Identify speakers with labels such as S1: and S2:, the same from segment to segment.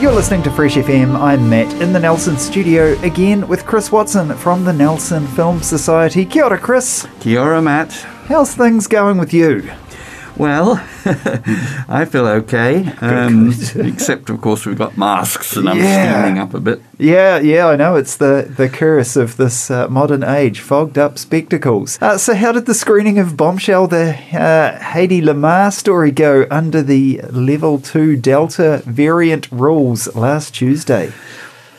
S1: You're listening to Fresh FM. I'm Matt in the Nelson studio again with Chris Watson from the Nelson Film Society. Kia ora, Chris.
S2: Kia ora, Matt.
S1: How's things going with you?
S2: Well, I feel okay, um, except of course we've got masks and I'm
S1: Yeah.
S2: standing up a bit.
S1: Yeah, yeah, I know. It's the, the curse of this uh, modern age, fogged up spectacles. Uh, so, how did the screening of Bombshell, the uh, Hedy Lamarr story, go under the level 2 Delta variant rules last Tuesday?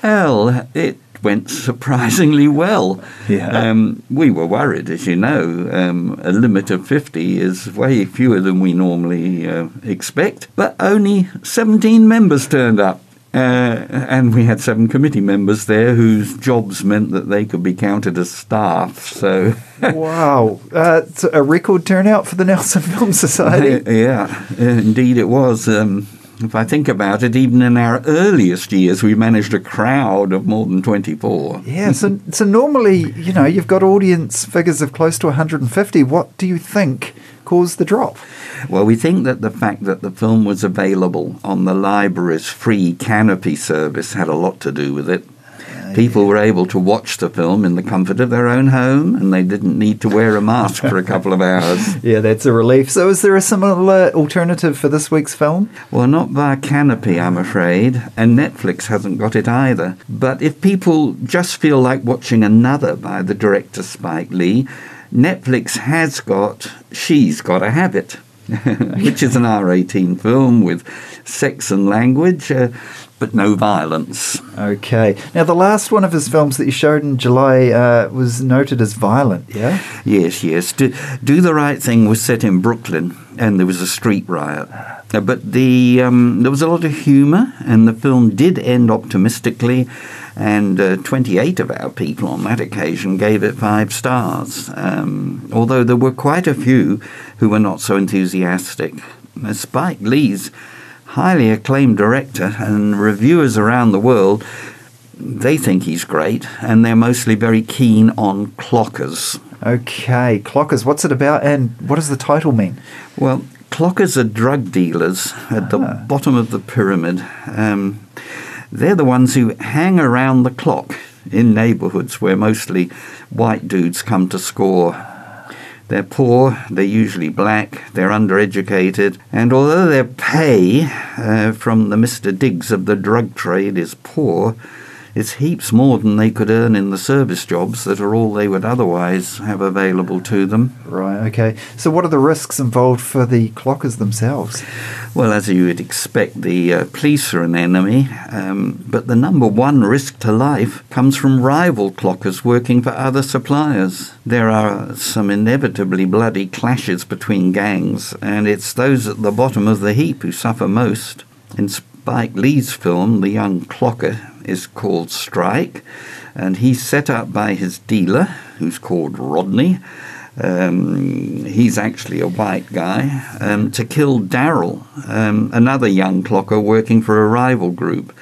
S2: Well, it went surprisingly well.
S1: Yeah.
S2: Um, we were worried, as you know. Um, a limit of 50 is way fewer than we normally uh, expect, but only 17 members turned up. Uh, and we had seven committee members there whose jobs meant that they could be counted as staff. So
S1: wow. Uh, a record turnout for the Nelson Film Society.
S2: Yeah, indeed it was. Um, if I think about it, even in our earliest years, we managed a crowd of more than 24.
S1: Yeah, so so normally, you know, you've got audience figures of close to 150. What do you think caused the drop?
S2: Well, we think that the fact that the film was available on the library's free Kanopy service had a lot to do with it. People were able to watch the film in the comfort of their own home and they didn't need to wear a mask for a couple of hours.
S1: Yeah, that's a relief. So, is there a similar alternative for this week's film?
S2: Well, not via Kanopy, I'm afraid, and Netflix hasn't got it either. But if people just feel like watching another by the director Spike Lee, Netflix has got She's Gotta Have It, which is an R18 film with sex and language, uh, but no violence.
S1: Okay. Now, the last one of his films that you showed in July uh, was noted as violent, yeah?
S2: Yes, yes. Do, Do the Right Thing was set in Brooklyn, and there was a street riot. Uh, But the um, there was a lot of humour, and the film did end optimistically. And uh, 28 of our people on that occasion gave it five stars, um, although there were quite a few who were not so enthusiastic. Uh, Spike Lee's highly acclaimed director, and reviewers around the world they think he's great, and they're mostly very keen on clockers.
S1: Okay. Clockers, what's it about and what does the title mean?
S2: Well, clockers are drug dealers at the bottom of the pyramid. Um, they're the ones who hang around the clock in neighborhoods where mostly white dudes come to score. They're poor, they're usually black, they're undereducated, and although their pay uh, from the Mr. Diggs of the drug trade is poor, it's heaps more than they could earn in the service jobs that are all they would otherwise have available to them.
S1: Right, okay. So, what are the risks involved for the clockers themselves?
S2: Well, as you would expect, the uh, police are an enemy, um, but the number one risk to life comes from rival clockers working for other suppliers. There are some inevitably bloody clashes between gangs, and it's those at the bottom of the heap who suffer most. In Spike Lee's film, The Young Clocker is called Strike, and he's set up by his dealer, who's called Rodney. Um, he's actually a white guy, um, to kill Daryl, um, another young clocker working for a rival group.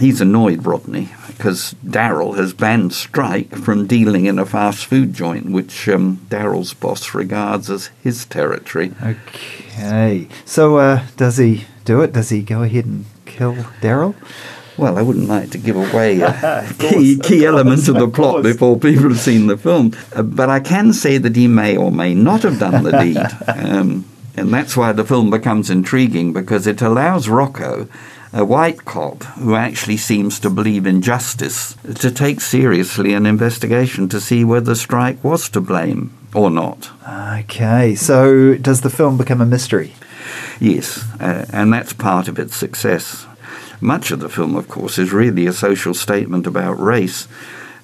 S2: He's annoyed Rodney because Daryl has banned Strike from dealing in a fast food joint, which um, Daryl's boss regards as his territory.
S1: Okay. So, uh, does he do it? Does he go ahead and kill Daryl?
S2: Well, I wouldn't like to give away a key,
S1: course,
S2: key
S1: of
S2: element of the
S1: course,
S2: plot before people have seen the film. Uh, but I can say that he may or may not have done the deed. Um, and that's why the film becomes intriguing because it allows Rocco, a white cop who actually seems to believe in justice, to take seriously an investigation to see whether Strike was to blame or not.
S1: Okay. So, does the film become a mystery?
S2: Yes, uh, and that's part of its success. Much of the film, of course, is really a social statement about race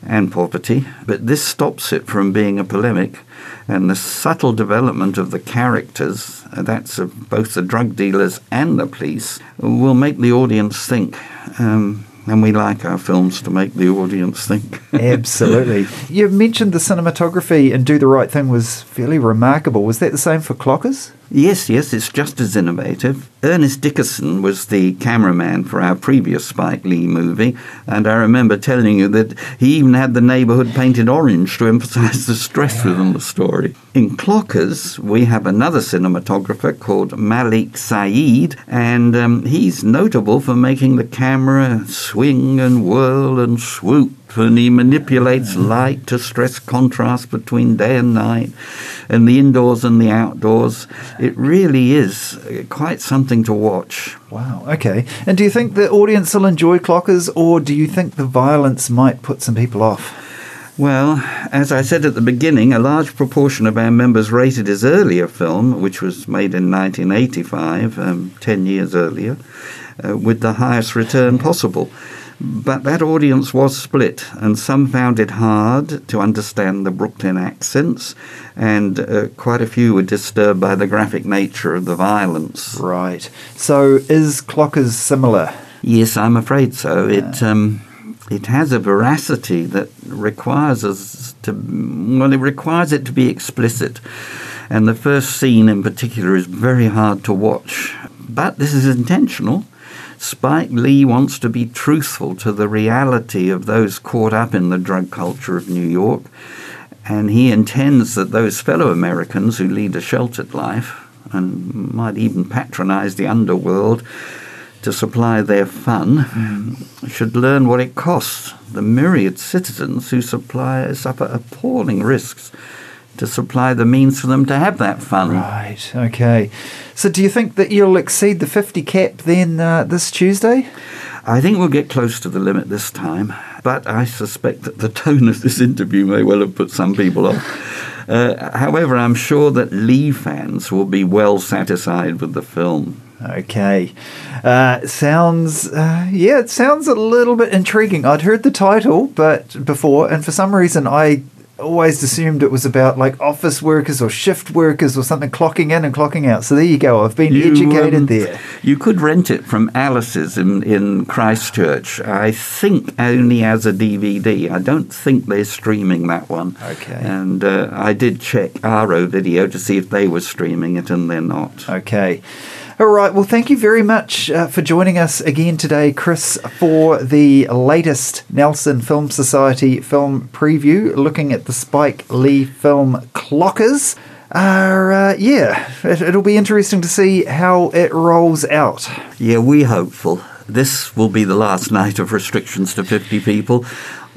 S2: and poverty, but this stops it from being a polemic And the subtle development of the characters, that's of both the drug dealers and the police, will make the audience think. Um, and we like our films to make the audience think.
S1: Absolutely. You mentioned the cinematography and Do the Right Thing was fairly remarkable. Was that the same for Clockers?
S2: Yes, yes, it's just as innovative. Ernest Dickerson was the cameraman for our previous Spike Lee movie, and I remember telling you that he even had the neighborhood painted orange to emphasize the stress within the story. In Clockers, we have another cinematographer called Malik Sayeed, and um, he's notable for making the camera swing and whirl and swoop he manipulates light to stress contrast between day and night and the indoors and the outdoors. It really is quite something to watch.
S1: Wow, okay. And do you think the audience will enjoy Clockers or do you think the violence might put some people off?
S2: Well, as I said at the beginning, a large proportion of our members rated his earlier film, which was made in 1985, um, 10 years earlier, uh, with the highest return possible. But that audience was split, and some found it hard to understand the Brooklyn accents, and uh, quite a few were disturbed by the graphic nature of the violence.
S1: Right. So is Clockers similar?
S2: Yes, I'm afraid so. It um, it has a veracity that requires us to well, it requires it to be explicit, and the first scene in particular is very hard to watch. But this is intentional Spike Lee wants to be truthful to the reality of those caught up in the drug culture of New York, and he intends that those fellow Americans who lead a sheltered life and might even patronize the underworld to supply their fun mm. should learn what it costs the myriad citizens who supply suffer appalling risks to supply the means for them to have that fun.
S1: Right. Okay. So, do you think that you'll exceed the fifty cap then uh, this Tuesday?
S2: I think we'll get close to the limit this time, but I suspect that the tone of this interview may well have put some people off. Uh, however, I'm sure that Lee fans will be well satisfied with the film.
S1: Okay. Uh, sounds, uh, yeah, it sounds a little bit intriguing. I'd heard the title but before, and for some reason I always assumed it was about like office workers or shift workers or something clocking in and clocking out. So there you go. I've been you, educated um, there.
S2: You could rent it from Alice's in, in Christchurch. I think only as a DVD. I don't think they're streaming that one.
S1: Okay.
S2: And uh, I did check Arrow Video to see if they were streaming it, and they're not.
S1: Okay. All right. Well, thank you very much uh, for joining us again today, Chris, for the latest Nelson Film Society film preview, looking at the Spike Lee film Clockers. Uh, yeah, it, will be interesting to see how it rolls out.
S2: Yeah, we're hopeful. This will be the last night of restrictions to 50 people.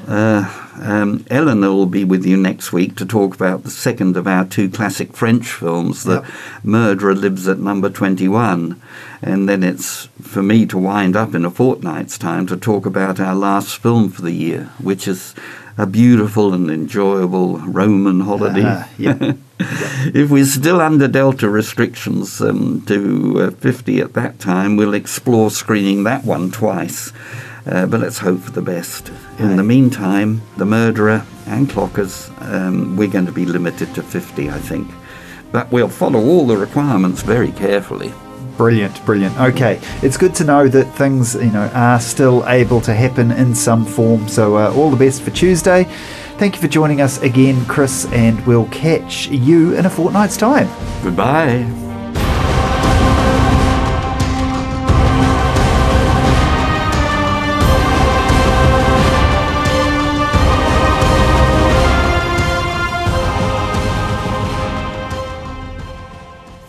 S2: Uh, um, Eleanor will be with you next week to talk about the second of our two classic French films, The yep. Murderer Lives at Number 21. And then it's for me to wind up in a fortnight's time to talk about our last film for the year, which is a beautiful and enjoyable Roman holiday. Uh, yeah. if we're still under Delta restrictions um, to uh, 50 at that time, we'll explore screening that one twice. Uh, but let's hope for the best. In right. the meantime, the murderer and clockers, um, we're going to be limited to 50, I think. But we'll follow all the requirements very carefully.
S1: Brilliant, brilliant. Okay, it's good to know that things, you know, are still able to happen in some form. So, uh, all the best for Tuesday. Thank you for joining us again, Chris, and we'll catch you in a fortnight's time.
S2: Goodbye.